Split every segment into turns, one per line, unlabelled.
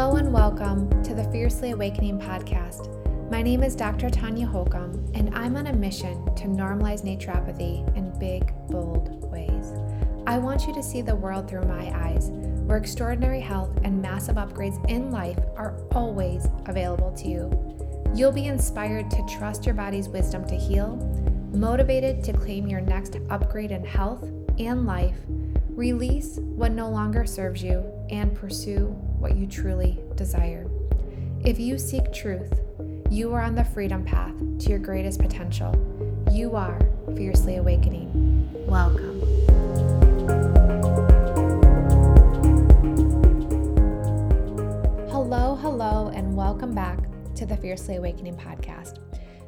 Hello and welcome to the Fiercely Awakening podcast. My name is Dr. Tanya Holcomb, and I'm on a mission to normalize naturopathy in big, bold ways. I want you to see the world through my eyes, where extraordinary health and massive upgrades in life are always available to you. You'll be inspired to trust your body's wisdom to heal, motivated to claim your next upgrade in health and life, release what no longer serves you, and pursue what you truly desire. If you seek truth, you are on the freedom path to your greatest potential. You are fiercely awakening. Welcome. Hello, hello, and welcome back to the Fiercely Awakening podcast.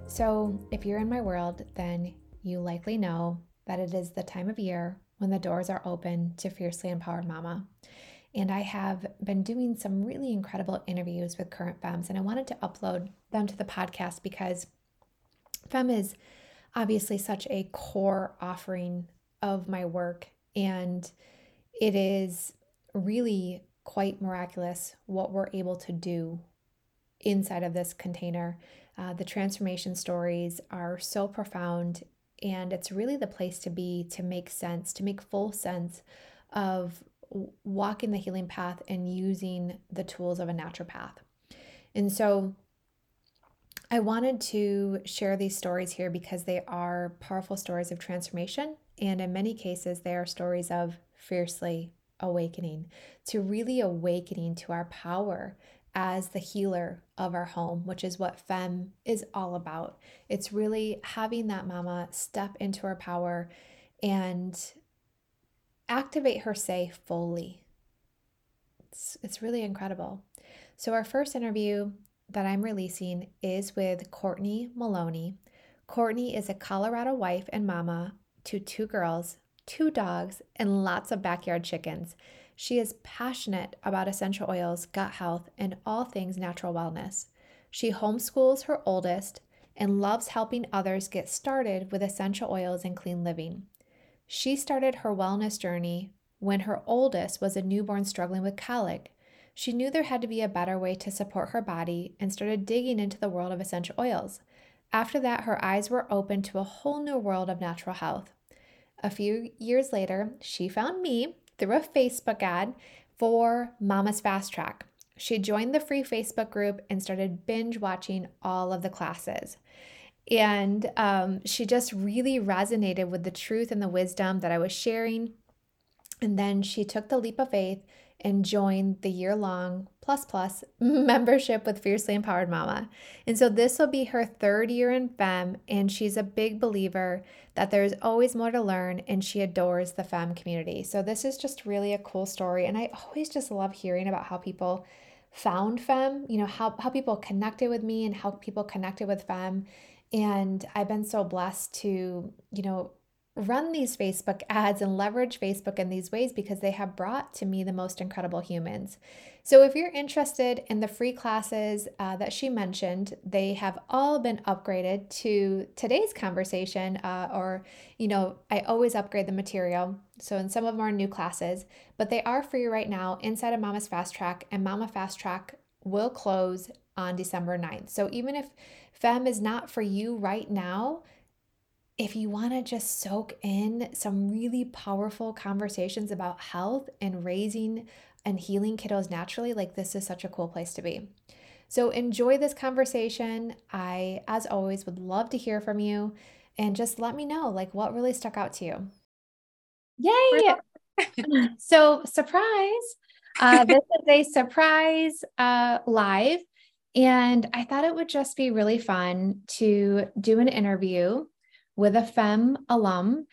So, if you're in my world, then you likely know that it is the time of year when the doors are open to Fiercely Empowered Mama. And I have been doing some really incredible interviews with current FEMs, and I wanted to upload them to the podcast because FEM is obviously such a core offering of my work, and it is really quite miraculous what we're able to do inside of this container. Uh, the transformation stories are so profound, and it's really the place to be to make sense, to make full sense of walking the healing path and using the tools of a naturopath. And so I wanted to share these stories here because they are powerful stories of transformation. And in many cases, they are stories of fiercely awakening, to really awakening to our power as the healer of our home, which is what FEM is all about. It's really having that mama step into her power and activate her say fully. It's, it's really incredible. So, our first interview that I'm releasing is with Courtney Maloney. Courtney is a Colorado wife and mama to two girls, two dogs, and lots of backyard chickens. She is passionate about essential oils, gut health, and all things natural wellness. She homeschools her oldest and loves helping others get started with essential oils and clean living. She started her wellness journey when her oldest was a newborn struggling with colic. She knew there had to be a better way to support her body and started digging into the world of essential oils. After that, her eyes were open to a whole new world of natural health. A few years later, she found me through a Facebook ad for Mama's Fast Track. She joined the free Facebook group and started binge watching all of the classes. And um, she just really resonated with the truth and the wisdom that I was sharing. And then she took the leap of faith and joined the year long plus plus membership with Fiercely Empowered Mama. And so this will be her third year in FEM, and she's a big believer that there's always more to learn, and she adores the FEM community. So this is just really a cool story. And I always just love hearing about how people found FEM, you know, how, how people connected with me and how people connected with FEM. And I've been so blessed to, you know, run these Facebook ads and leverage Facebook in these ways because they have brought to me the most incredible humans. So, if you're interested in the free classes uh, that she mentioned, they have all been upgraded to today's conversation, uh, or, you know, I always upgrade the material. So, in some of are new classes, but they are free right now inside of Mama's Fast Track, and Mama Fast Track will close on December 9th. So, even if FEM is not for you right now, if you want to just soak in some really powerful conversations about health and raising and healing kiddos naturally, like this is such a cool place to be. So enjoy this conversation. I, as always, would love to hear from you and just let me know like what really stuck out to you. Yay! so surprise. Uh, this is a surprise uh, live and I thought it would just be really fun to do an interview with a FEM alum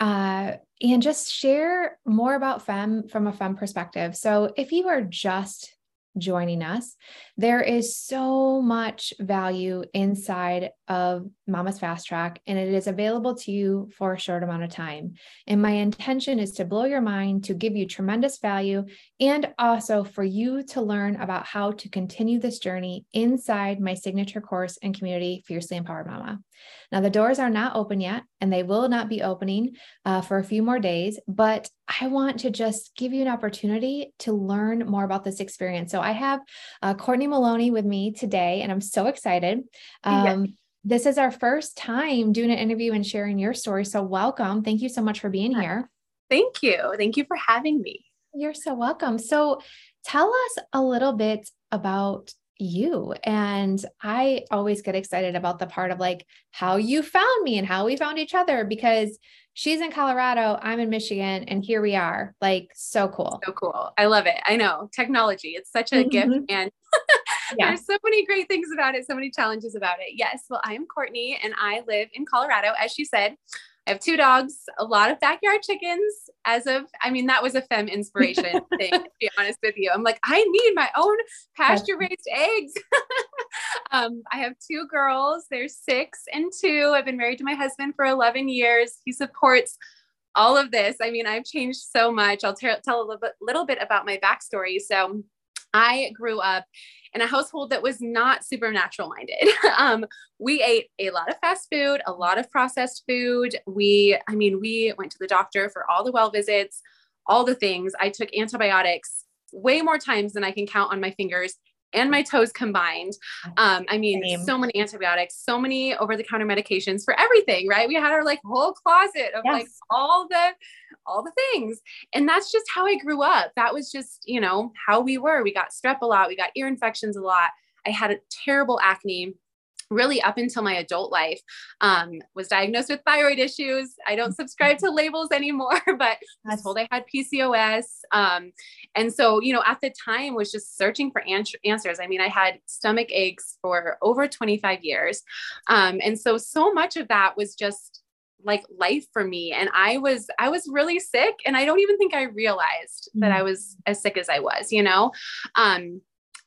uh, and just share more about FEM from a FEM perspective. So if you are just joining us. There is so much value inside of Mama's Fast Track, and it is available to you for a short amount of time. And my intention is to blow your mind, to give you tremendous value, and also for you to learn about how to continue this journey inside my signature course and community, Fiercely Empowered Mama. Now, the doors are not open yet, and they will not be opening uh, for a few more days, but I want to just give you an opportunity to learn more about this experience. So I have uh, Courtney Maloney with me today, and I'm so excited. Um, yes. This is our first time doing an interview and sharing your story. So welcome. Thank you so much for being here.
Thank you. Thank you for having me.
You're so welcome. So tell us a little bit about you. And I always get excited about the part of like how you found me and how we found each other because she's in Colorado, I'm in Michigan, and here we are. Like, so cool.
So cool. I love it. I know technology, it's such a mm-hmm. gift. And yeah. there's so many great things about it, so many challenges about it. Yes. Well, I am Courtney and I live in Colorado, as she said. I have two dogs, a lot of backyard chickens. As of, I mean, that was a fem inspiration thing, to be honest with you. I'm like, I need my own pasture raised eggs. um, I have two girls, they're six and two. I've been married to my husband for 11 years. He supports all of this. I mean, I've changed so much. I'll t- tell a little bit, little bit about my backstory. So, I grew up in a household that was not supernatural minded. um, we ate a lot of fast food, a lot of processed food. We, I mean, we went to the doctor for all the well visits, all the things. I took antibiotics way more times than I can count on my fingers and my toes combined. Um, I mean, Same. so many antibiotics, so many over the counter medications for everything, right? We had our like whole closet of yes. like all the all the things. And that's just how I grew up. That was just, you know, how we were. We got strep a lot, we got ear infections a lot. I had a terrible acne really up until my adult life um, was diagnosed with thyroid issues i don't subscribe to labels anymore but i was told i had pcos um, and so you know at the time was just searching for an- answers i mean i had stomach aches for over 25 years um, and so so much of that was just like life for me and i was i was really sick and i don't even think i realized mm-hmm. that i was as sick as i was you know um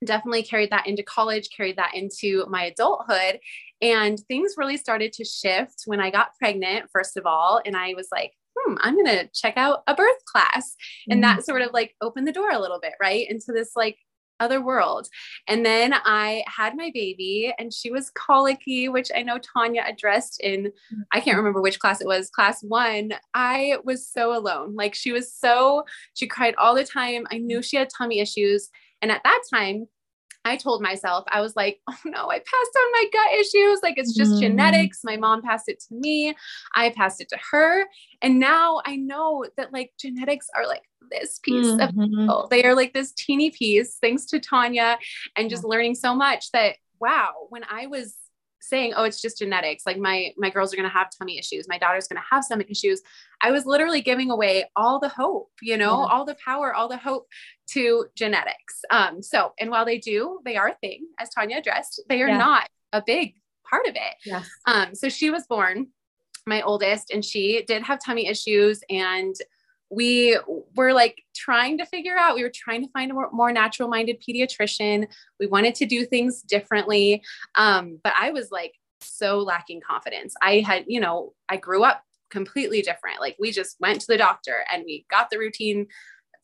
definitely carried that into college, carried that into my adulthood. And things really started to shift when I got pregnant, first of all. And I was like, hmm, I'm going to check out a birth class. And mm-hmm. that sort of like opened the door a little bit, right? Into this like other world. And then I had my baby and she was colicky, which I know Tanya addressed in, I can't remember which class it was, class one. I was so alone. Like she was so, she cried all the time. I knew she had tummy issues. And at that time, I told myself, I was like, oh no, I passed on my gut issues. Like it's just mm. genetics. My mom passed it to me. I passed it to her. And now I know that like genetics are like this piece mm-hmm. of people. They are like this teeny piece, thanks to Tanya and just learning so much that wow, when I was saying, "Oh, it's just genetics. Like my my girls are going to have tummy issues. My daughter's going to have stomach issues." I was literally giving away all the hope, you know, yeah. all the power, all the hope to genetics. Um, so, and while they do, they are a thing, as Tanya addressed, they are yeah. not a big part of it.
Yes.
Um, so she was born, my oldest, and she did have tummy issues and we were like trying to figure out we were trying to find a more, more natural minded pediatrician. We wanted to do things differently. Um, but i was like so lacking confidence. I had you know i grew up completely different. Like we just went to the doctor and we got the routine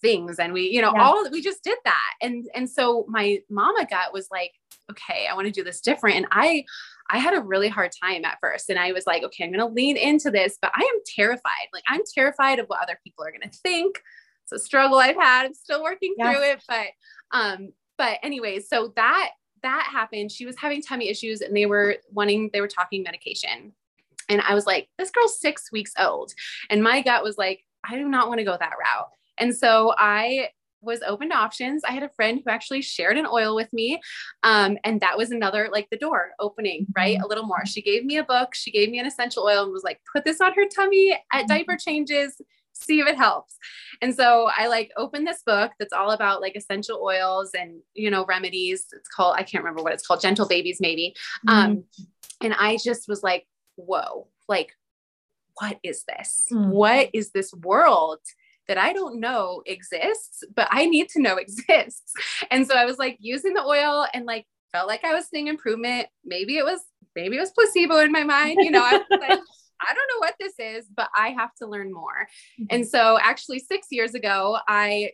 things and we you know yeah. all we just did that. And and so my mama gut was like okay i want to do this different. And i I had a really hard time at first. And I was like, okay, I'm going to lean into this, but I am terrified. Like, I'm terrified of what other people are going to think. It's a struggle I've had. I'm still working yes. through it. But, um, but anyways, so that, that happened. She was having tummy issues and they were wanting, they were talking medication. And I was like, this girl's six weeks old. And my gut was like, I do not want to go that route. And so I was open to options. I had a friend who actually shared an oil with me. Um, and that was another, like the door opening, right? Mm-hmm. A little more. She gave me a book, she gave me an essential oil and was like, put this on her tummy at mm-hmm. diaper changes, see if it helps. And so I like opened this book that's all about like essential oils and, you know, remedies. It's called, I can't remember what it's called, Gentle Babies, maybe. Um, mm-hmm. and I just was like, whoa, like, what is this? Mm-hmm. What is this world? That I don't know exists, but I need to know exists. And so I was like using the oil and like felt like I was seeing improvement. Maybe it was, maybe it was placebo in my mind. You know, I was like, I don't know what this is, but I have to learn more. Mm-hmm. And so actually 6 years ago, I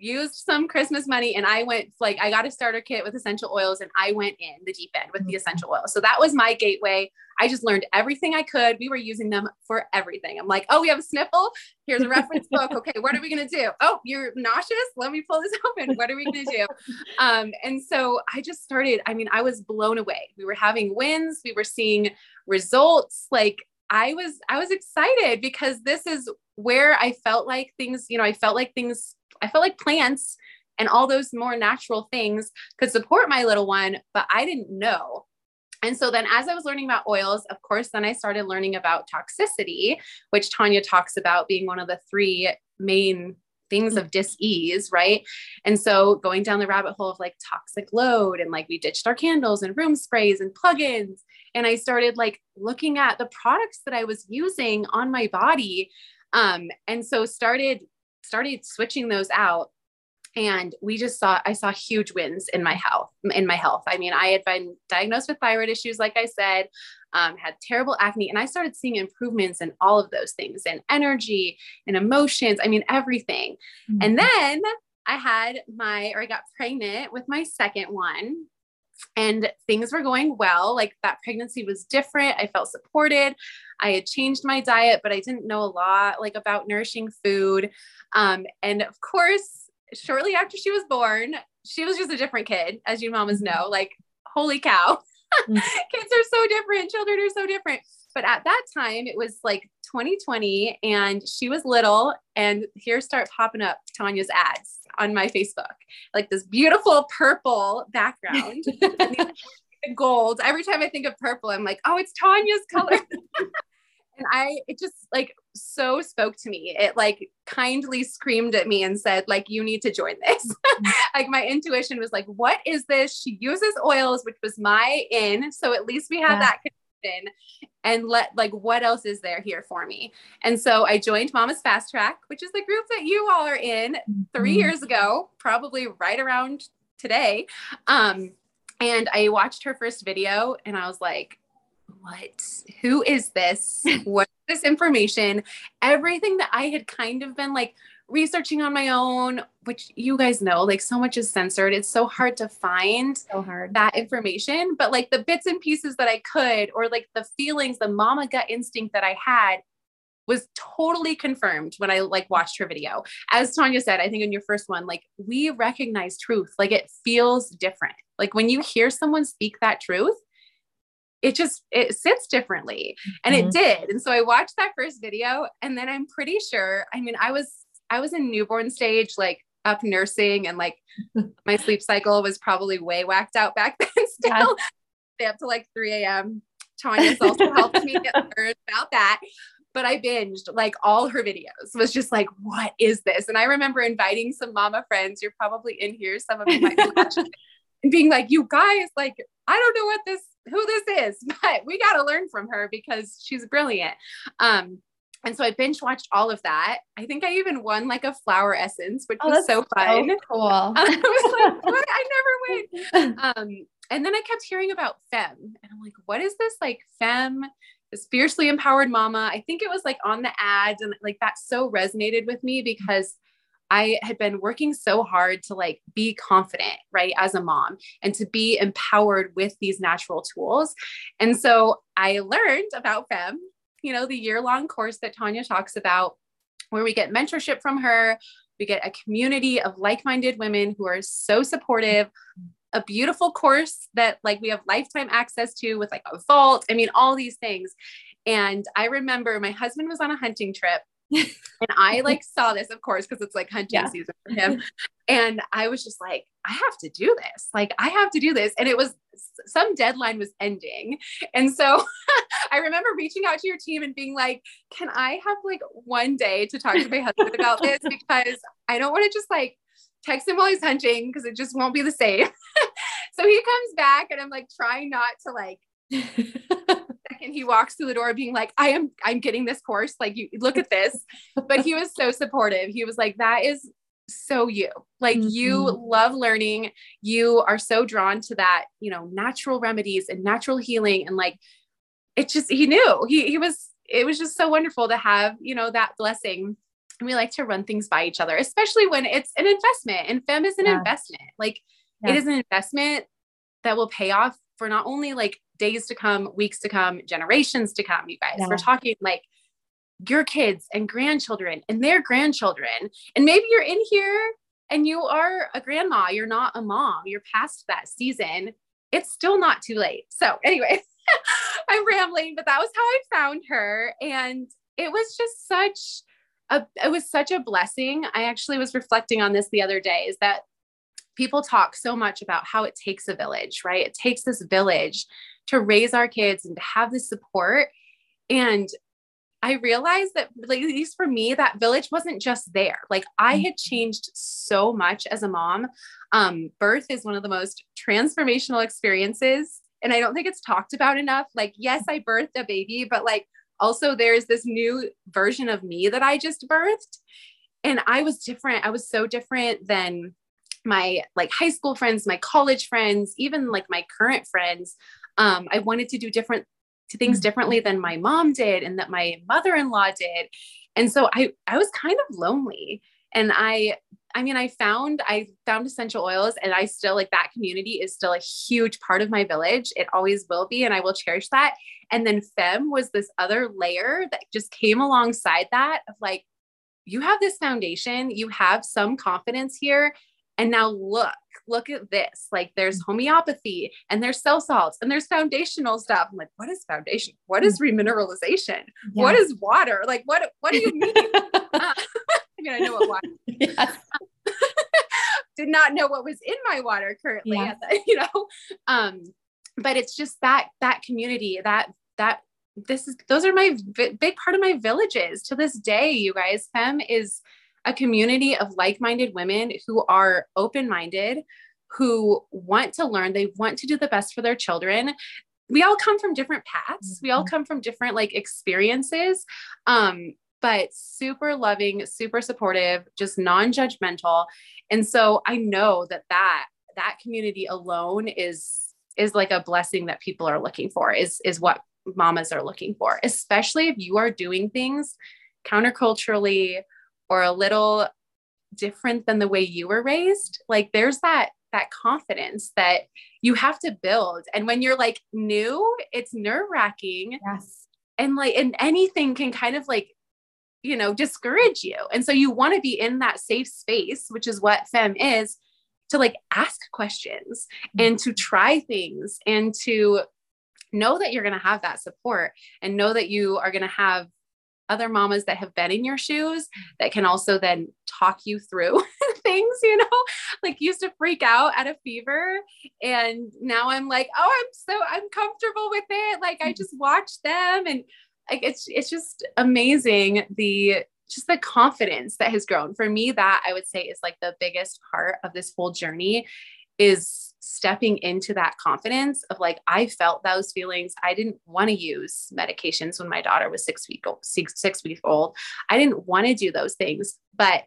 used some Christmas money and I went like I got a starter kit with essential oils and I went in the deep end with the mm-hmm. essential oils. So that was my gateway. I just learned everything I could. We were using them for everything. I'm like, oh, we have a sniffle. Here's a reference book. Okay, what are we gonna do? Oh, you're nauseous. Let me pull this open. What are we gonna do? Um, and so I just started. I mean, I was blown away. We were having wins. We were seeing results. Like I was, I was excited because this is where I felt like things. You know, I felt like things I felt like plants and all those more natural things could support my little one, but I didn't know. And so then, as I was learning about oils, of course, then I started learning about toxicity, which Tanya talks about being one of the three main things of dis-ease right and so going down the rabbit hole of like toxic load and like we ditched our candles and room sprays and plugins and i started like looking at the products that i was using on my body um and so started started switching those out and we just saw i saw huge wins in my health in my health i mean i had been diagnosed with thyroid issues like i said um, had terrible acne and i started seeing improvements in all of those things and energy and emotions i mean everything mm-hmm. and then i had my or i got pregnant with my second one and things were going well. Like that pregnancy was different. I felt supported. I had changed my diet, but I didn't know a lot like about nourishing food. Um, and of course, shortly after she was born, she was just a different kid, as you mamas know. Like, holy cow. Mm. Kids are so different. Children are so different. But at that time, it was like 2020, and she was little. And here start popping up Tanya's ads on my Facebook, like this beautiful purple background, gold. Every time I think of purple, I'm like, oh, it's Tanya's color. and I, it just like so spoke to me. It like kindly screamed at me and said, like, you need to join this. Like my intuition was like, what is this? She uses oils, which was my in. So at least we have yeah. that connection and let like what else is there here for me? And so i joined mama's fast track which is the group that you all are in 3 mm-hmm. years ago probably right around today. Um and i watched her first video and i was like what? Who is this? What is this information? Everything that i had kind of been like researching on my own, which you guys know, like so much is censored. It's so hard to find
so hard
that information. But like the bits and pieces that I could, or like the feelings, the mama gut instinct that I had was totally confirmed when I like watched her video. As Tanya said, I think in your first one, like we recognize truth, like it feels different. Like when you hear someone speak that truth, it just it sits differently and mm-hmm. it did and so i watched that first video and then i'm pretty sure i mean i was I was in newborn stage, like up nursing, and like my sleep cycle was probably way whacked out back then. Still, yeah. up to like 3 a.m. Tanya's also helped me get learned about that. But I binged like all her videos, was just like, what is this? And I remember inviting some mama friends, you're probably in here, some of you might be watching, and being like, you guys, like, I don't know what this, who this is, but we got to learn from her because she's brilliant. Um, and so I binge watched all of that. I think I even won like a flower essence, which oh, was so fun. So
cool. I
was like, what? I never win. Um, and then I kept hearing about fem, and I'm like, what is this like fem? This fiercely empowered mama. I think it was like on the ads, and like that so resonated with me because I had been working so hard to like be confident, right, as a mom and to be empowered with these natural tools. And so I learned about FEM you know, the year long course that Tanya talks about, where we get mentorship from her. We get a community of like minded women who are so supportive, a beautiful course that like we have lifetime access to with like a vault. I mean, all these things. And I remember my husband was on a hunting trip and I like saw this, of course, because it's like hunting yeah. season for him. And I was just like, I have to do this. Like, I have to do this. And it was some deadline was ending. And so I remember reaching out to your team and being like, can I have like one day to talk to my husband about this? Because I don't want to just like text him while he's hunting because it just won't be the same. so he comes back and I'm like trying not to like second he walks through the door being like i am i'm getting this course like you look at this but he was so supportive he was like that is so you like mm-hmm. you love learning you are so drawn to that you know natural remedies and natural healing and like it just he knew he he was it was just so wonderful to have you know that blessing and we like to run things by each other, especially when it's an investment and fem is an yeah. investment. Like yeah. it is an investment that will pay off for not only like days to come, weeks to come, generations to come, you guys. Yeah. We're talking like your kids and grandchildren and their grandchildren. And maybe you're in here and you are a grandma, you're not a mom, you're past that season. It's still not too late. So, anyway, I'm rambling, but that was how I found her. And it was just such a, it was such a blessing. I actually was reflecting on this the other day is that people talk so much about how it takes a village, right? It takes this village to raise our kids and to have this support. And I realized that, at least for me, that village wasn't just there. Like I had mm-hmm. changed so much as a mom. Um, birth is one of the most transformational experiences. And I don't think it's talked about enough. Like, yes, I birthed a baby, but like also there's this new version of me that I just birthed. And I was different. I was so different than my like high school friends, my college friends, even like my current friends. Um, I wanted to do different to things mm-hmm. differently than my mom did and that my mother-in-law did. And so I I was kind of lonely. And I I mean, I found I found essential oils and I still like that community is still a huge part of my village. It always will be and I will cherish that. And then fem was this other layer that just came alongside that of like you have this foundation, you have some confidence here and now look, look at this. Like there's homeopathy and there's cell salts and there's foundational stuff. I'm like, what is foundation? What is mm. remineralization? Yeah. What is water? Like what what do you mean? uh, I mean, I know what water. Yes. Did not know what was in my water currently yeah. the, you know. Um, but it's just that that community, that that this is those are my v- big part of my villages to this day, you guys. Fem is a community of like minded women who are open minded, who want to learn, they want to do the best for their children. We all come from different paths, mm-hmm. we all mm-hmm. come from different like experiences. Um, but super loving, super supportive, just non-judgmental. And so I know that that that community alone is is like a blessing that people are looking for is is what mamas are looking for especially if you are doing things counterculturally or a little different than the way you were raised like there's that that confidence that you have to build. And when you're like new it's nerve wracking
yes.
And like and anything can kind of like you know discourage you. And so you want to be in that safe space which is what fem is to like ask questions mm-hmm. and to try things and to know that you're going to have that support and know that you are going to have other mamas that have been in your shoes that can also then talk you through things, you know, like used to freak out at a fever. And now I'm like, oh, I'm so I'm comfortable with it. Like I mm-hmm. just watch them and like it's it's just amazing the just the confidence that has grown. For me, that I would say is like the biggest part of this whole journey is stepping into that confidence of like I felt those feelings. I didn't want to use medications when my daughter was six week old, six, six weeks old. I didn't want to do those things, but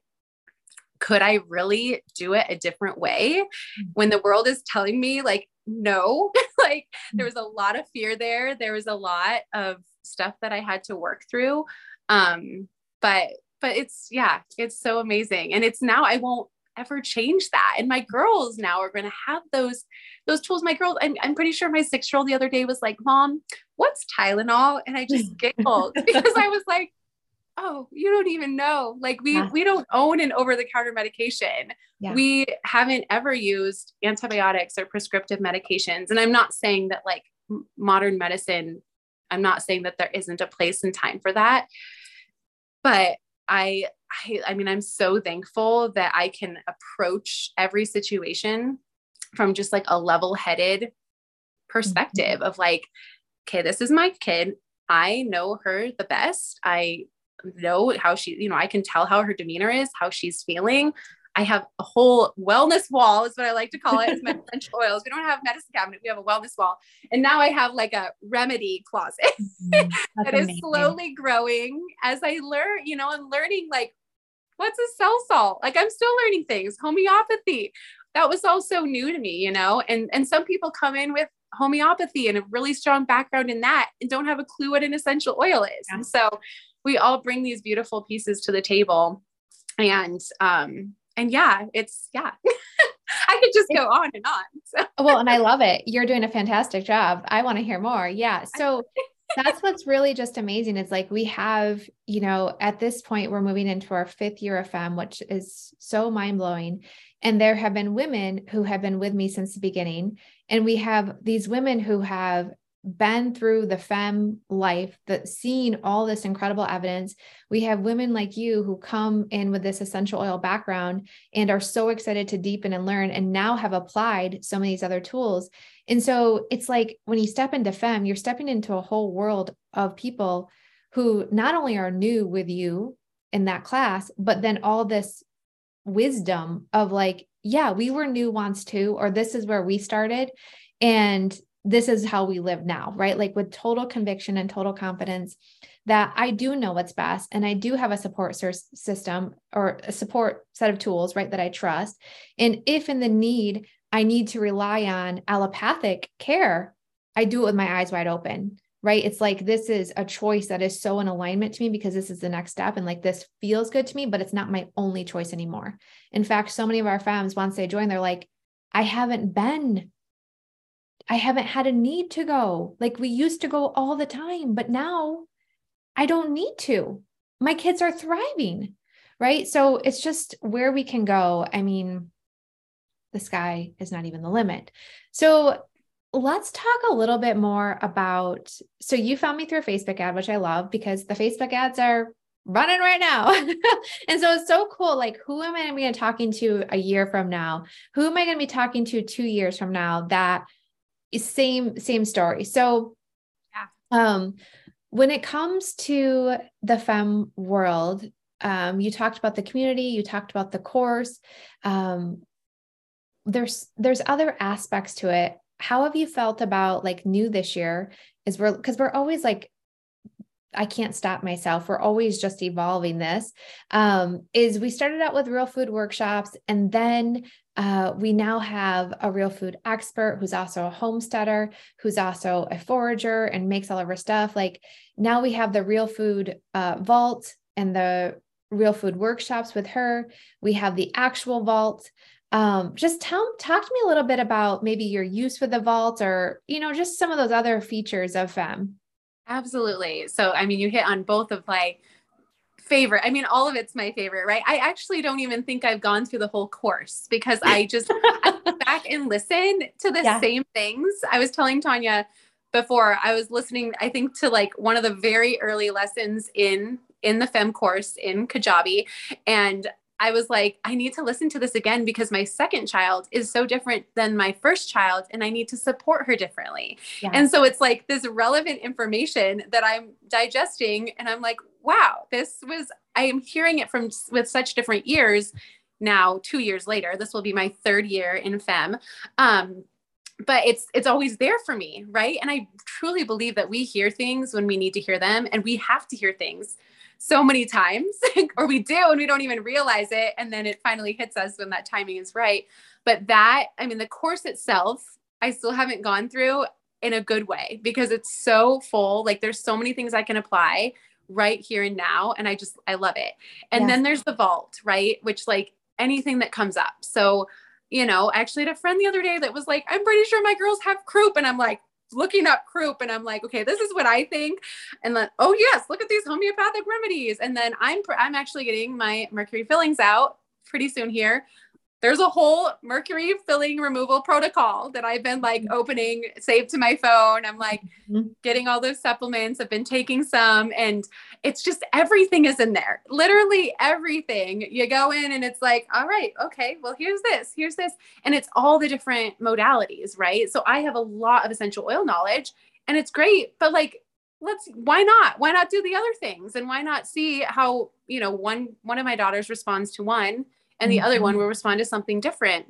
could I really do it a different way mm. when the world is telling me like no? like there was a lot of fear there. There was a lot of stuff that I had to work through. Um, but but it's yeah, it's so amazing. And it's now I won't ever change that. And my girls now are going to have those those tools. My girls, I'm, I'm pretty sure my six year old the other day was like, "Mom, what's Tylenol?" And I just giggled because I was like, "Oh, you don't even know. Like we yeah. we don't own an over the counter medication. Yeah. We haven't ever used antibiotics or prescriptive medications. And I'm not saying that like modern medicine. I'm not saying that there isn't a place and time for that, but I, I, I mean, I'm so thankful that I can approach every situation from just like a level headed perspective mm-hmm. of like, okay, this is my kid. I know her the best. I know how she, you know, I can tell how her demeanor is, how she's feeling. I have a whole wellness wall, is what I like to call it. It's my essential oils. We don't have medicine cabinet. We have a wellness wall. And now I have like a remedy closet mm, that is slowly growing as I learn, you know, I'm learning like what's a cell salt? Like I'm still learning things, homeopathy. That was also new to me, you know, and, and some people come in with homeopathy and a really strong background in that and don't have a clue what an essential oil is. Yeah. And so we all bring these beautiful pieces to the table and um and yeah it's yeah I could just go on and on. So.
Well, and I love it. You're doing a fantastic job. I want to hear more. Yeah. So that's what's really just amazing. It's like we have, you know, at this point, we're moving into our fifth year of FEM, which is so mind blowing. And there have been women who have been with me since the beginning. And we have these women who have been through the fem life that seen all this incredible evidence. We have women like you who come in with this essential oil background and are so excited to deepen and learn and now have applied some of these other tools. And so it's like when you step into fem you're stepping into a whole world of people who not only are new with you in that class but then all this wisdom of like yeah we were new once too or this is where we started. And this is how we live now, right? Like with total conviction and total confidence that I do know what's best and I do have a support system or a support set of tools, right, that I trust. And if in the need I need to rely on allopathic care, I do it with my eyes wide open, right? It's like this is a choice that is so in alignment to me because this is the next step and like this feels good to me, but it's not my only choice anymore. In fact, so many of our fams, once they join, they're like, I haven't been I haven't had a need to go. Like we used to go all the time, but now I don't need to. My kids are thriving, right? So it's just where we can go. I mean, the sky is not even the limit. So let's talk a little bit more about. So you found me through a Facebook ad, which I love because the Facebook ads are running right now. and so it's so cool. Like, who am I going to be talking to a year from now? Who am I going to be talking to two years from now that same same story. So yeah. um when it comes to the fem world, um, you talked about the community, you talked about the course. Um, there's there's other aspects to it. How have you felt about like new this year? Is we're because we're always like I can't stop myself. We're always just evolving this. Um, is we started out with real food workshops, and then uh, we now have a real food expert who's also a homesteader, who's also a forager and makes all of her stuff. Like now we have the real food uh, vault and the real food workshops with her. We have the actual vault. Um, just tell talk to me a little bit about maybe your use for the vault or you know just some of those other features of fem
Absolutely. So, I mean, you hit on both of my favorite. I mean, all of it's my favorite, right? I actually don't even think I've gone through the whole course because I just I back and listen to the yeah. same things. I was telling Tanya before I was listening, I think to like one of the very early lessons in in the fem course in Kajabi and I was like, I need to listen to this again because my second child is so different than my first child and I need to support her differently. Yeah. And so it's like this relevant information that I'm digesting and I'm like, wow, this was I am hearing it from with such different ears now 2 years later. This will be my third year in fem. Um but it's it's always there for me right and i truly believe that we hear things when we need to hear them and we have to hear things so many times, or we do, and we don't even realize it. And then it finally hits us when that timing is right. But that, I mean, the course itself, I still haven't gone through in a good way because it's so full. Like there's so many things I can apply right here and now. And I just, I love it. And then there's the vault, right? Which like anything that comes up. So, you know, I actually had a friend the other day that was like, I'm pretty sure my girls have croup. And I'm like, looking up croup and I'm like, okay, this is what I think. And then, oh yes, look at these homeopathic remedies. And then I'm I'm actually getting my mercury fillings out pretty soon here there's a whole mercury filling removal protocol that I've been like mm-hmm. opening, saved to my phone. I'm like mm-hmm. getting all those supplements. I've been taking some, and it's just everything is in there. Literally everything. You go in, and it's like, all right, okay, well, here's this, here's this. And it's all the different modalities, right? So I have a lot of essential oil knowledge, and it's great, but like, let's why not why not do the other things and why not see how you know one one of my daughters responds to one and the mm-hmm. other one will respond to something different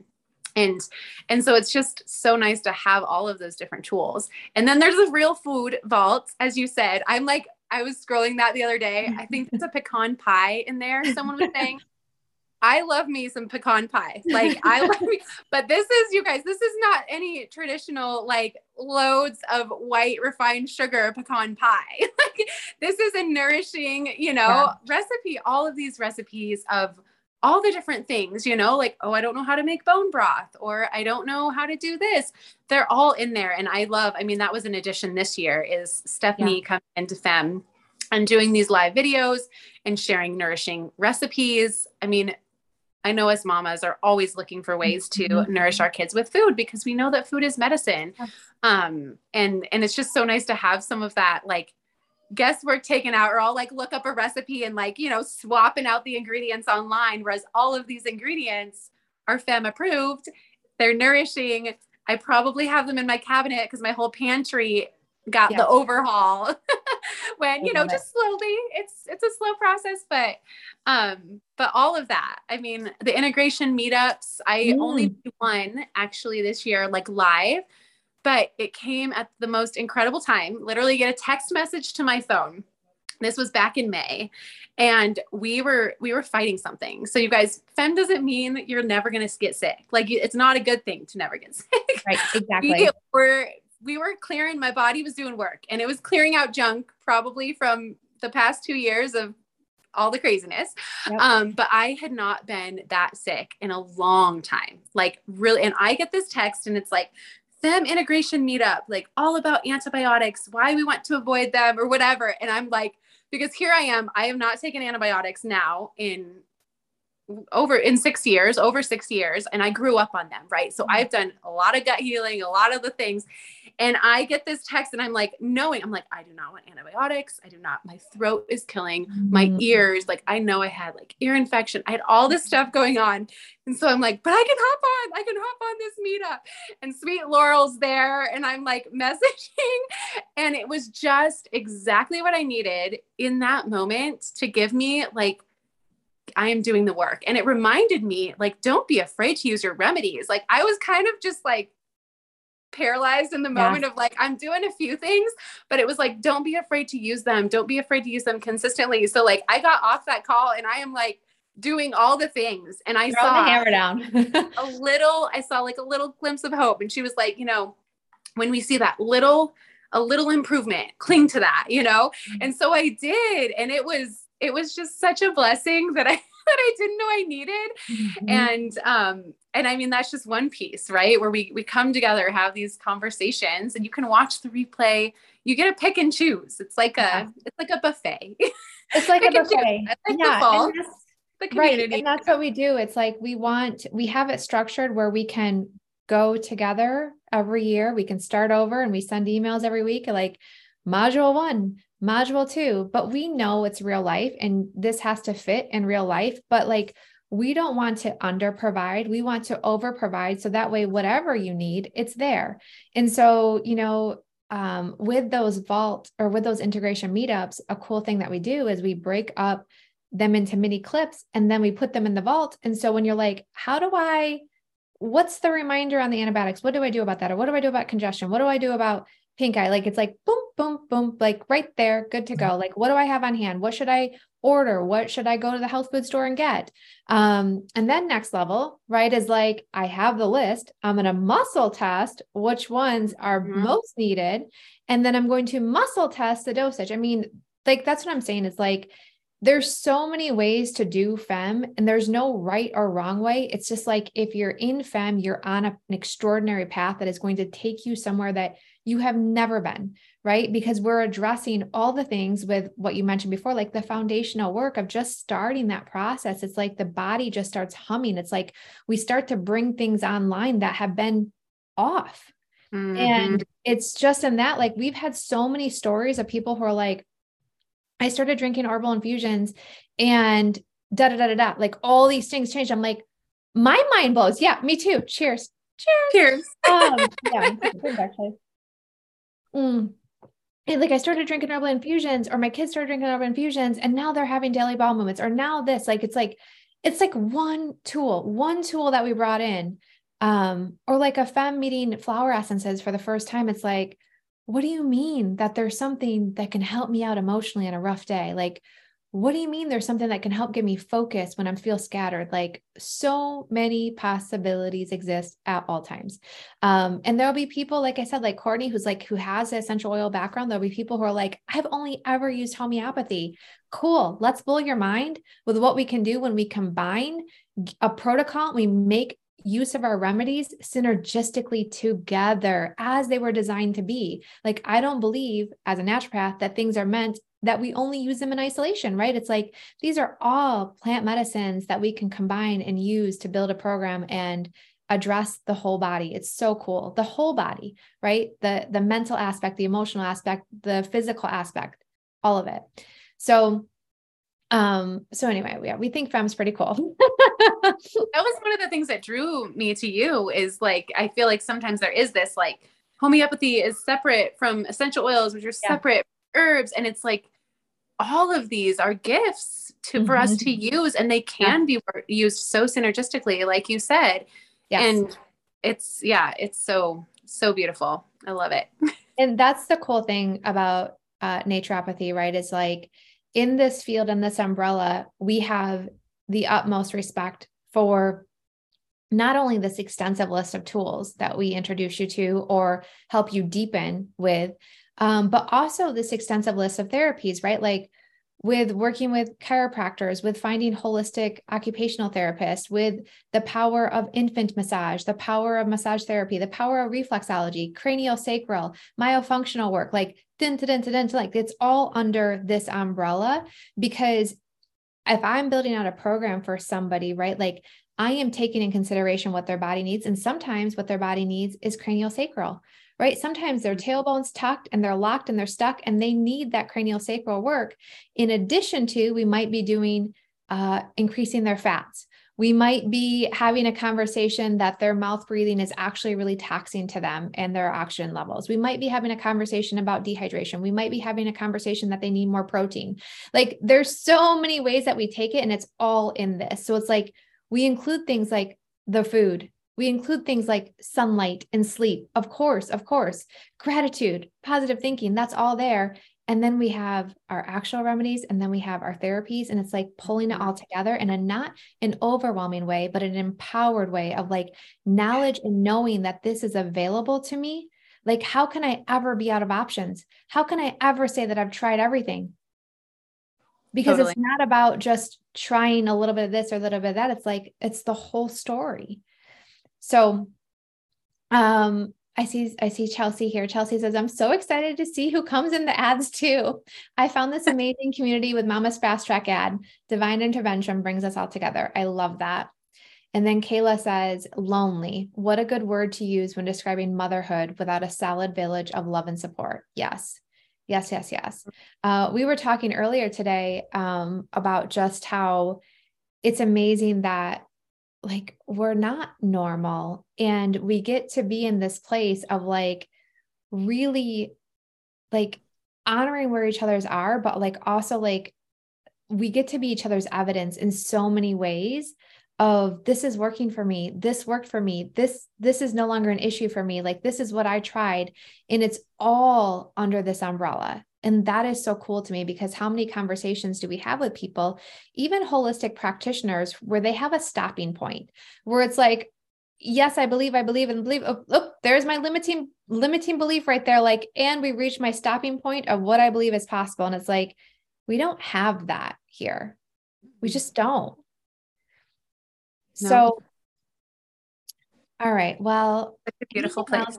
and and so it's just so nice to have all of those different tools and then there's a real food vault as you said i'm like i was scrolling that the other day i think there's a pecan pie in there someone was saying I love me some pecan pie. Like I love me, but this is you guys, this is not any traditional like loads of white refined sugar pecan pie. like this is a nourishing, you know, yeah. recipe. All of these recipes of all the different things, you know, like, oh, I don't know how to make bone broth or I don't know how to do this. They're all in there. And I love, I mean, that was an addition this year is Stephanie yeah. coming into FEM and doing these live videos and sharing nourishing recipes. I mean, I know as mamas are always looking for ways to mm-hmm. nourish our kids with food because we know that food is medicine. Um, and and it's just so nice to have some of that like guesswork taken out, or I'll like look up a recipe and like, you know, swapping out the ingredients online, whereas all of these ingredients are FEM approved. They're nourishing. I probably have them in my cabinet because my whole pantry got the overhaul when you know just slowly it's it's a slow process but um but all of that i mean the integration meetups i mm. only did one actually this year like live but it came at the most incredible time. Literally, get a text message to my phone. This was back in May, and we were we were fighting something. So you guys, FEM doesn't mean you're never going to get sick. Like it's not a good thing to never get sick.
Right. Exactly.
we were we were clearing. My body was doing work, and it was clearing out junk probably from the past two years of all the craziness. Yep. Um, but I had not been that sick in a long time. Like really, and I get this text and it's like, FEM integration meetup, like all about antibiotics, why we want to avoid them or whatever. And I'm like, because here I am, I have not taken antibiotics now in over in six years, over six years, and I grew up on them, right? So mm-hmm. I've done a lot of gut healing, a lot of the things. And I get this text and I'm like, knowing, I'm like, I do not want antibiotics. I do not, my throat is killing my mm-hmm. ears. Like, I know I had like ear infection. I had all this stuff going on. And so I'm like, but I can hop on, I can hop on this meetup. And sweet Laurel's there. And I'm like messaging. And it was just exactly what I needed in that moment to give me like, I am doing the work. And it reminded me, like, don't be afraid to use your remedies. Like, I was kind of just like paralyzed in the moment yeah. of like I'm doing a few things, but it was like don't be afraid to use them. Don't be afraid to use them consistently. So like I got off that call and I am like doing all the things and I Throw saw
the hammer down.
a little I saw like a little glimpse of hope and she was like, you know, when we see that little a little improvement, cling to that, you know? Mm-hmm. And so I did and it was it was just such a blessing that I that I didn't know I needed. Mm-hmm. And um, and I mean that's just one piece, right? Where we we come together, have these conversations, and you can watch the replay. You get to pick and choose. It's like a it's like a buffet.
It's like a buffet. Like yeah. right. And that's what we do. It's like we want we have it structured where we can go together every year. We can start over and we send emails every week like module one, module two, but we know it's real life and this has to fit in real life. But like, we don't want to under provide. We want to over provide. So that way, whatever you need, it's there. And so, you know, um, with those vault or with those integration meetups, a cool thing that we do is we break up them into mini clips and then we put them in the vault. And so when you're like, how do I, what's the reminder on the antibiotics? What do I do about that? Or what do I do about congestion? What do I do about pink eye? Like it's like boom, boom, boom, like right there, good to go. Mm-hmm. Like, what do I have on hand? What should I order? What should I go to the health food store and get? Um, and then next level, right, is like I have the list. I'm going to muscle test which ones are mm-hmm. most needed. And then I'm going to muscle test the dosage. I mean, like that's what I'm saying. It's like there's so many ways to do fem and there's no right or wrong way it's just like if you're in fem you're on a, an extraordinary path that is going to take you somewhere that you have never been right? Because we're addressing all the things with what you mentioned before, like the foundational work of just starting that process. It's like the body just starts humming. It's like we start to bring things online that have been off. Mm-hmm. And it's just in that, like, we've had so many stories of people who are like, I started drinking herbal infusions and da da da da da, like all these things changed. I'm like, my mind blows. Yeah, me too. Cheers.
Cheers. Cheers. um, yeah,
actually. Mm and like I started drinking herbal infusions, or my kids started drinking herbal infusions, and now they're having daily bowel movements, or now this. Like it's like it's like one tool, one tool that we brought in. Um, or like a fem meeting flower essences for the first time. It's like, what do you mean that there's something that can help me out emotionally on a rough day? Like, what do you mean there's something that can help get me focused when I'm feel scattered? Like so many possibilities exist at all times. Um, and there'll be people, like I said, like Courtney, who's like, who has an essential oil background. There'll be people who are like, I've only ever used homeopathy. Cool. Let's blow your mind with what we can do when we combine a protocol, we make use of our remedies synergistically together as they were designed to be. Like, I don't believe as a naturopath that things are meant that we only use them in isolation, right? It's like these are all plant medicines that we can combine and use to build a program and address the whole body. It's so cool. The whole body, right? The the mental aspect, the emotional aspect, the physical aspect, all of it. So um so anyway yeah we think fem's pretty cool
that was one of the things that drew me to you is like i feel like sometimes there is this like homeopathy is separate from essential oils which are separate yeah. Herbs and it's like all of these are gifts to mm-hmm. for us to mm-hmm. use and they can yeah. be used so synergistically like you said yes. and it's yeah it's so so beautiful i love it
and that's the cool thing about uh naturopathy right is like in this field and this umbrella we have the utmost respect for not only this extensive list of tools that we introduce you to or help you deepen with um, but also this extensive list of therapies, right? Like with working with chiropractors, with finding holistic occupational therapists, with the power of infant massage, the power of massage therapy, the power of reflexology, cranial sacral, myofunctional work, like dun, dun, dun, dun, like it's all under this umbrella because if I'm building out a program for somebody, right, like I am taking in consideration what their body needs. And sometimes what their body needs is cranial sacral, right? Sometimes their tailbone's tucked and they're locked and they're stuck and they need that cranial sacral work. In addition to, we might be doing uh, increasing their fats. We might be having a conversation that their mouth breathing is actually really taxing to them and their oxygen levels. We might be having a conversation about dehydration. We might be having a conversation that they need more protein. Like there's so many ways that we take it and it's all in this. So it's like we include things like the food, we include things like sunlight and sleep. Of course, of course. Gratitude, positive thinking, that's all there. And then we have our actual remedies and then we have our therapies. And it's like pulling it all mm-hmm. together in a not an overwhelming way, but an empowered way of like knowledge and knowing that this is available to me. Like, how can I ever be out of options? How can I ever say that I've tried everything? Because totally. it's not about just trying a little bit of this or a little bit of that. It's like, it's the whole story. So um I see I see Chelsea here. Chelsea says, I'm so excited to see who comes in the ads too. I found this amazing community with Mama's Fast Track ad. Divine intervention brings us all together. I love that. And then Kayla says, lonely. What a good word to use when describing motherhood without a solid village of love and support. Yes. Yes, yes, yes. Uh, we were talking earlier today um, about just how it's amazing that like we're not normal and we get to be in this place of like really like honoring where each other's are but like also like we get to be each other's evidence in so many ways of this is working for me. This worked for me. This this is no longer an issue for me. Like this is what i tried and it's all under this umbrella and that is so cool to me because how many conversations do we have with people, even holistic practitioners, where they have a stopping point where it's like, yes, I believe, I believe, and believe. Oh, oh, there's my limiting limiting belief right there. Like, and we reach my stopping point of what I believe is possible. And it's like, we don't have that here. We mm-hmm. just don't. No. So, all right. Well,
beautiful place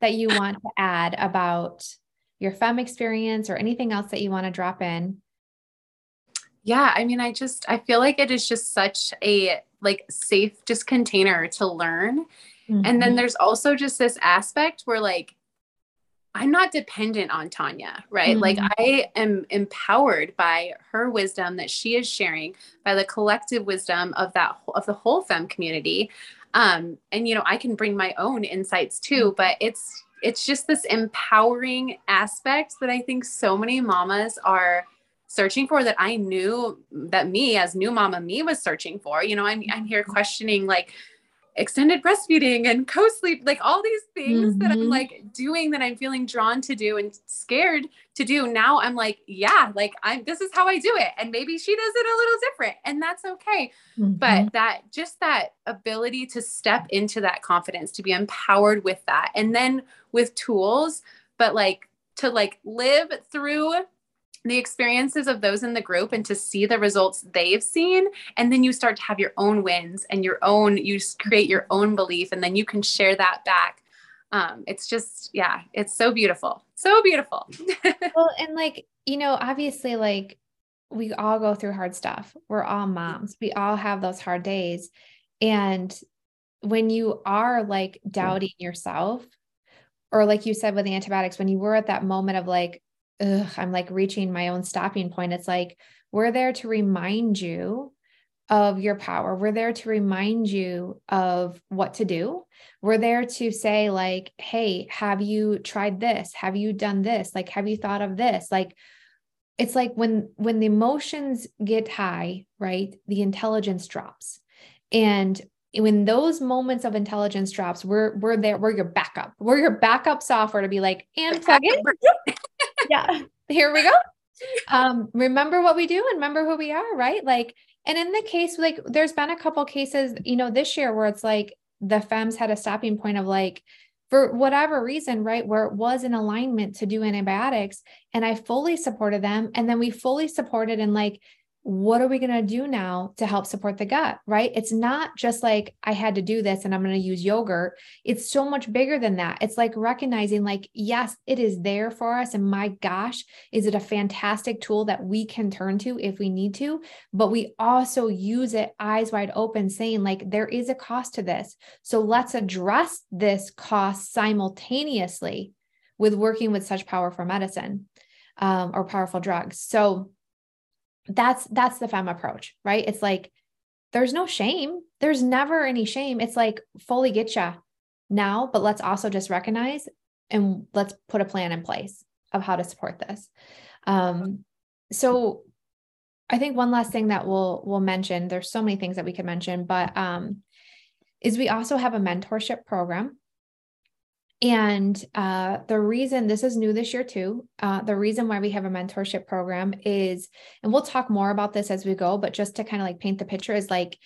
that you want to add about your fem experience or anything else that you want to drop in
yeah i mean i just i feel like it is just such a like safe just container to learn mm-hmm. and then mm-hmm. there's also just this aspect where like i'm not dependent on tanya right mm-hmm. like i am empowered by her wisdom that she is sharing by the collective wisdom of that of the whole fem community um and you know i can bring my own insights too mm-hmm. but it's it's just this empowering aspect that I think so many mamas are searching for that I knew that me as new mama me was searching for. You know, I'm I'm here questioning like extended breastfeeding and co-sleep like all these things mm-hmm. that i'm mm-hmm. like doing that i'm feeling drawn to do and scared to do now i'm like yeah like i'm this is how i do it and maybe she does it a little different and that's okay mm-hmm. but that just that ability to step into that confidence to be empowered with that and then with tools but like to like live through the experiences of those in the group and to see the results they've seen. And then you start to have your own wins and your own you create your own belief and then you can share that back. Um, it's just yeah it's so beautiful so beautiful.
Well and like you know obviously like we all go through hard stuff. We're all moms. We all have those hard days. And when you are like doubting yourself or like you said with the antibiotics when you were at that moment of like ugh, I'm like reaching my own stopping point. It's like we're there to remind you of your power. We're there to remind you of what to do. We're there to say, like, hey, have you tried this? Have you done this? Like, have you thought of this? Like, it's like when when the emotions get high, right? The intelligence drops. And when those moments of intelligence drops, we're we're there, we're your backup. We're your backup software to be like, and plug in. yeah, here we go. Um, remember what we do and remember who we are, right? Like, and in the case, like, there's been a couple cases, you know, this year where it's like the FEMS had a stopping point of like, for whatever reason, right, where it was in alignment to do antibiotics. And I fully supported them. And then we fully supported and like what are we going to do now to help support the gut, right? It's not just like I had to do this and I'm going to use yogurt. It's so much bigger than that. It's like recognizing, like, yes, it is there for us. And my gosh, is it a fantastic tool that we can turn to if we need to? But we also use it eyes wide open, saying, like, there is a cost to this. So let's address this cost simultaneously with working with such powerful medicine um, or powerful drugs. So, that's that's the fem approach right? It's like there's no shame. There's never any shame. It's like fully get you now but let's also just recognize and let's put a plan in place of how to support this. Um so i think one last thing that we'll we'll mention there's so many things that we could mention but um is we also have a mentorship program and uh, the reason this is new this year too, uh, the reason why we have a mentorship program is, and we'll talk more about this as we go, but just to kind of like paint the picture is like,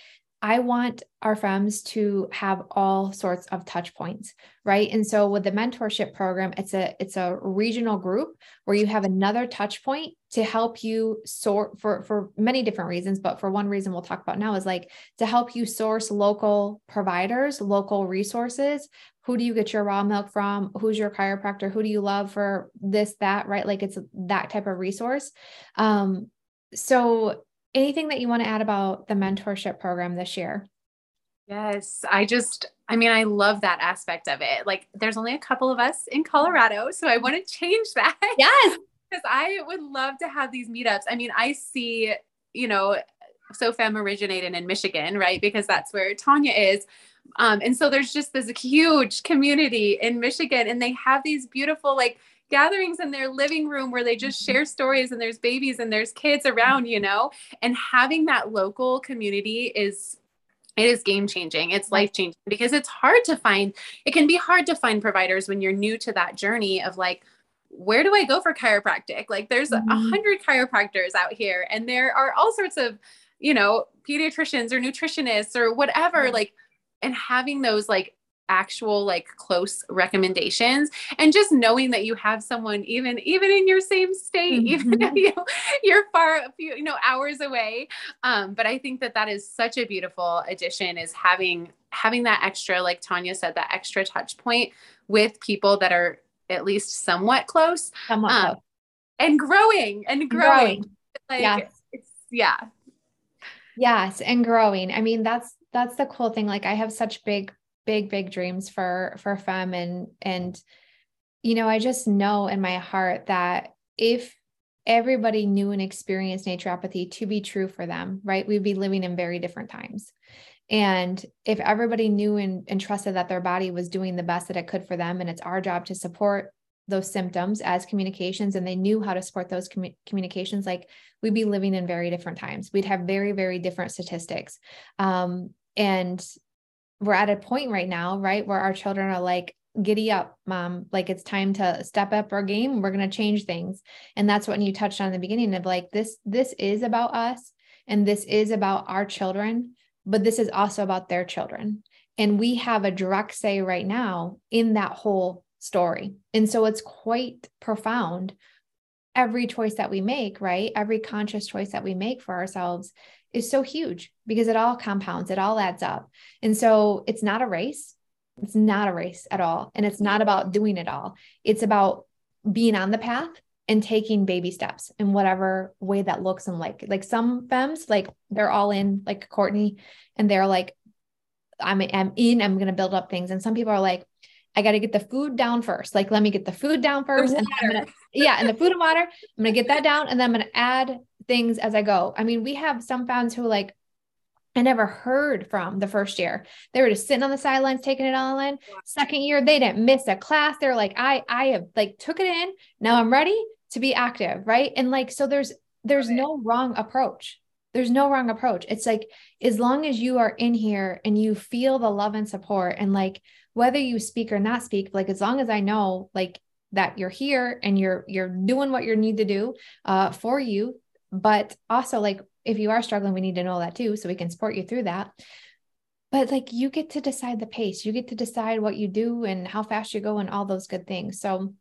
I want our FEMs to have all sorts of touch points, right? And so with the mentorship program, it's a it's a regional group where you have another touch point to help you sort for for many different reasons, but for one reason we'll talk about now is like to help you source local providers, local resources who do you get your raw milk from? Who's your chiropractor? Who do you love for this that right? Like it's that type of resource. Um so anything that you want to add about the mentorship program this year?
Yes i just i mean i love that aspect of it. Like there's only a couple of us in colorado so i want to change that.
Yes.
Because i would love to have these meetups. I mean i see you know So FEM originated in Michigan, right? Because that's where Tanya is. Um, and so there's just this huge community in Michigan, and they have these beautiful, like, gatherings in their living room where they just mm-hmm. share stories and there's babies and there's kids around, you know, and having that local community is it is game changing. It's life changing because it's hard to find, it can be hard to find providers when you're new to that journey of like, where do I go for chiropractic? Like there's a mm-hmm. hundred chiropractors out here and there are all sorts of, you know, pediatricians or nutritionists or whatever, like and having those like actual like close recommendations and just knowing that you have someone even even in your same state mm-hmm. even if you, you're far a few you know hours away um, but i think that that is such a beautiful addition is having having that extra like tanya said that extra touch point with people that are at least somewhat close, somewhat um, close. and growing and growing, growing. like yes. it's yeah
yes and growing i mean that's that's the cool thing. Like I have such big, big, big dreams for for Fem and and you know, I just know in my heart that if everybody knew and experienced naturopathy to be true for them, right? We'd be living in very different times. And if everybody knew and, and trusted that their body was doing the best that it could for them, and it's our job to support those symptoms as communications and they knew how to support those com- communications like we'd be living in very different times we'd have very very different statistics um, and we're at a point right now, right, where our children are like, giddy up, mom. Like it's time to step up our game. We're going to change things. And that's what you touched on in the beginning of like this, this is about us and this is about our children, but this is also about their children. And we have a direct say right now in that whole story. And so it's quite profound. Every choice that we make, right? Every conscious choice that we make for ourselves is so huge because it all compounds, it all adds up. And so it's not a race. It's not a race at all. And it's not about doing it all. It's about being on the path and taking baby steps in whatever way that looks and like like some FEMs like they're all in like Courtney and they're like I'm I'm in I'm going to build up things and some people are like I got to get the food down first like let me get the food down first and gonna, yeah and the food and water I'm going to get that down and then I'm going to add things as I go I mean we have some fans who like I never heard from the first year. They were just sitting on the sidelines taking it all in. Second year, they didn't miss a class. They're like, I, I have like took it in. Now I'm ready to be active, right? And like, so there's there's no wrong approach. There's no wrong approach. It's like as long as you are in here and you feel the love and support, and like whether you speak or not speak, like as long as I know like that you're here and you're you're doing what you need to do uh, for you, but also like if you are struggling, we need to know that too, so we can support you through that. But like you get to decide the pace, you get to decide what you do and how fast you go and all those good things. So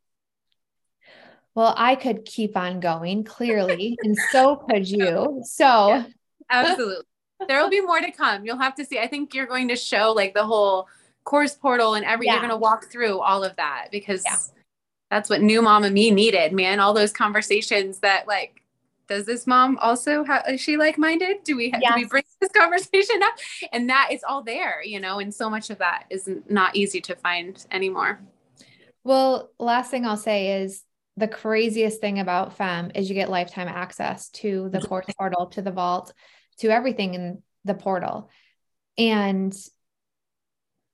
well, I could keep on going clearly, and so could you. So, yeah,
absolutely. there will be more to come. You'll have to see. I think you're going to show like the whole course portal and every, yeah. you're going to walk through all of that because yeah. that's what new mama me needed, man. All those conversations that like, does this mom also have, is she like-minded? Do we, yes. do we bring this conversation up? And that is all there, you know, and so much of that is not easy to find anymore.
Well, last thing I'll say is the craziest thing about FEM is you get lifetime access to the course portal, to the vault, to everything in the portal. And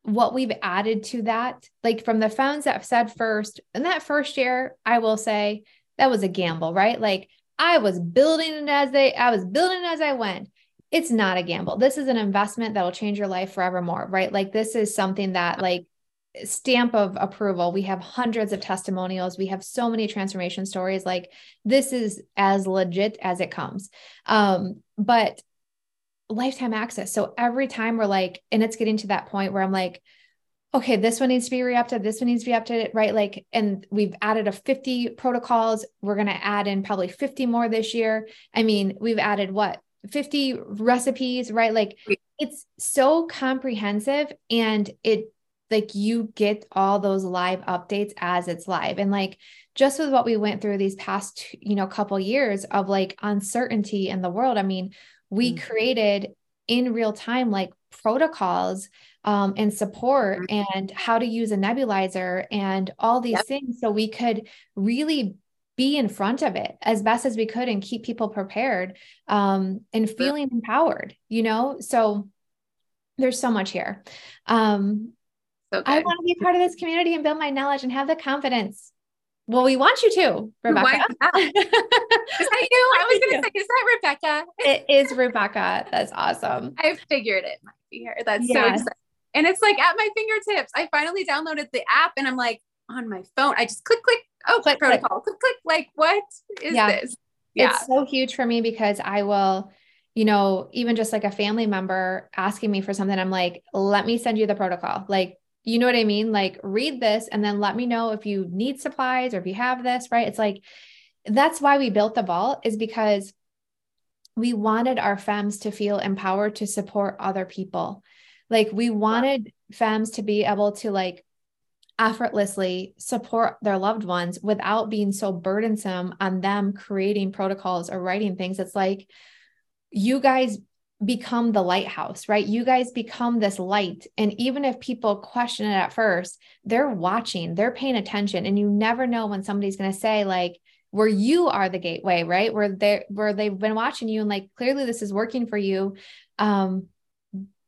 what we've added to that, like from the phones that said first, in that first year, I will say that was a gamble, right? Like I was building it as they, I was building it as I went. It's not a gamble. This is an investment that will change your life forevermore, right? Like this is something that like stamp of approval. We have hundreds of testimonials. We have so many transformation stories. Like this is as legit as it comes. Um, but lifetime access. So every time we're like, and it's getting to that point where I'm like, okay, this one needs to be re-upped, this one needs to be updated, right? Like, and we've added a 50 protocols. We're going to add in probably 50 more this year. I mean, we've added what 50 recipes, right? Like it's so comprehensive and it like you get all those live updates as it's live and like just with what we went through these past you know couple years of like uncertainty in the world i mean we mm-hmm. created in real time like protocols um, and support mm-hmm. and how to use a nebulizer and all these yep. things so we could really be in front of it as best as we could and keep people prepared um, and feeling empowered you know so there's so much here um. I want to be part of this community and build my knowledge and have the confidence. Well, we want you to, Rebecca. is that you?
I was going to say, is that Rebecca?
it is Rebecca. That's awesome.
I figured it might be her. That's yes. so exciting. And it's like at my fingertips. I finally downloaded the app and I'm like on my phone. I just click, click. Oh, click protocol. Click, click. Like, what is yeah. this?
Yeah. It's so huge for me because I will you know, even just like a family member asking me for something, I'm like, let me send you the protocol. Like, you know what I mean? Like read this and then let me know if you need supplies or if you have this, right? It's like that's why we built the vault is because we wanted our FEMs to feel empowered to support other people. Like we wanted FEMs to be able to like effortlessly support their loved ones without being so burdensome on them creating protocols or writing things. It's like you guys become the lighthouse, right? You guys become this light. And even if people question it at first, they're watching, they're paying attention. And you never know when somebody's going to say, like, where you are the gateway, right? Where they where they've been watching you and like clearly this is working for you. Um,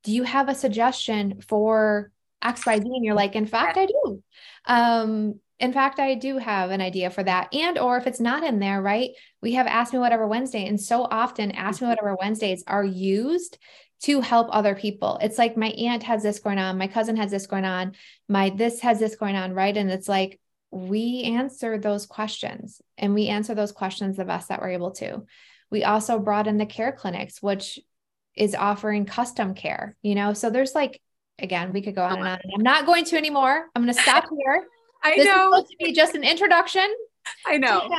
do you have a suggestion for XYZ? And you're like, in fact, I do. Um, in fact i do have an idea for that and or if it's not in there right we have ask me whatever wednesday and so often ask me mm-hmm. whatever wednesdays are used to help other people. It's like my aunt has this going on, my cousin has this going on, my this has this going on, right? And it's like we answer those questions and we answer those questions the best that we're able to. We also brought in the care clinics, which is offering custom care, you know? So there's like, again, we could go on and on. I'm not going to anymore. I'm going to stop here.
I this know.
Is supposed to be just an introduction.
I know.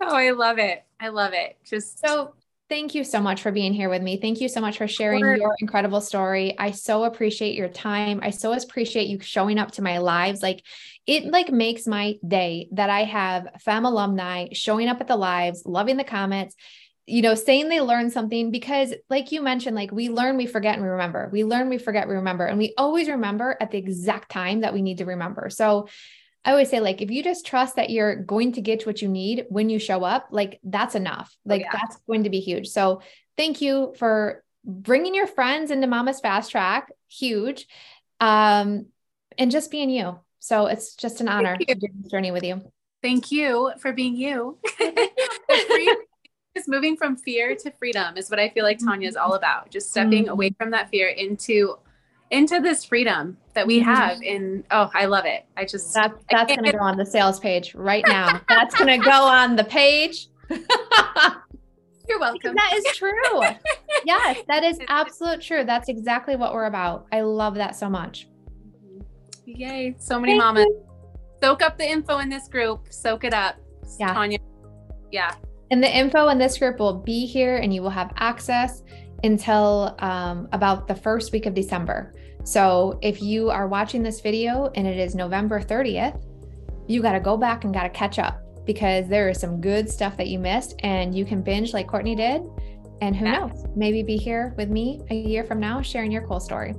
oh, I love it. I love it. Just
so thank you so much for being here with me. Thank you so much for sharing your incredible story. I so appreciate your time. I so appreciate you showing up to my lives. Like it like makes my day that I have FEM alumni showing up at the lives, loving the comments, you know, saying they learned something because like you mentioned, like we learn, we forget and we remember. We learn, we forget, we remember. And we always remember at the exact time that we need to remember. So I always say, like, if you just trust that you're going to get what you need when you show up, like, that's enough. Oh, like, oh, yeah. that's going to be huge. So, thank you for bringing your friends into Mama's Fast Track. Huge. Um, and just being you. So, it's just an honor to do this journey with you.
Thank you for being you. Moving from fear to freedom is what I feel like Tanya is all about. Just stepping mm-hmm. away from that fear into into this freedom that we mm-hmm. have in oh i love it. I just
that, that's going to go on the sales page right now. That's going to go on the page.
You're welcome. Because
that is true. Yes that is absolute true. That's exactly what we're about. I love that so much.
Mm-hmm. yay so many Thank mamas. You. soak up the info in this group. Soak it up. Yeah. Tanya yeah
and the info in this group will be here and you will have access until um, about the first week of December. So if you are watching this video and it is November 30th, you got to go back and got to catch up because there is some good stuff that you missed and you can binge like Courtney did. And who knows, maybe be here with me a year from now sharing your cool story.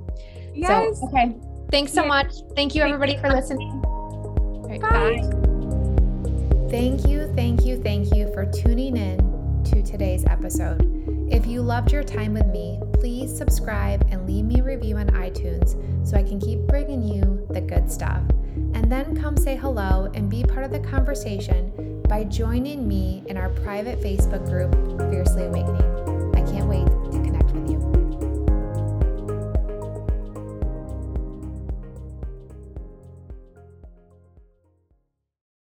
Yes. So, okay. Thanks so much. Thank you, everybody, for listening. Right, bye. bye. Thank you, thank you, thank you for tuning in to today's episode. If you loved your time with me, please subscribe and leave me a review on iTunes so I can keep bringing you the good stuff. And then come say hello and be part of the conversation by joining me in our private Facebook group, Fiercely Awakening. I can't wait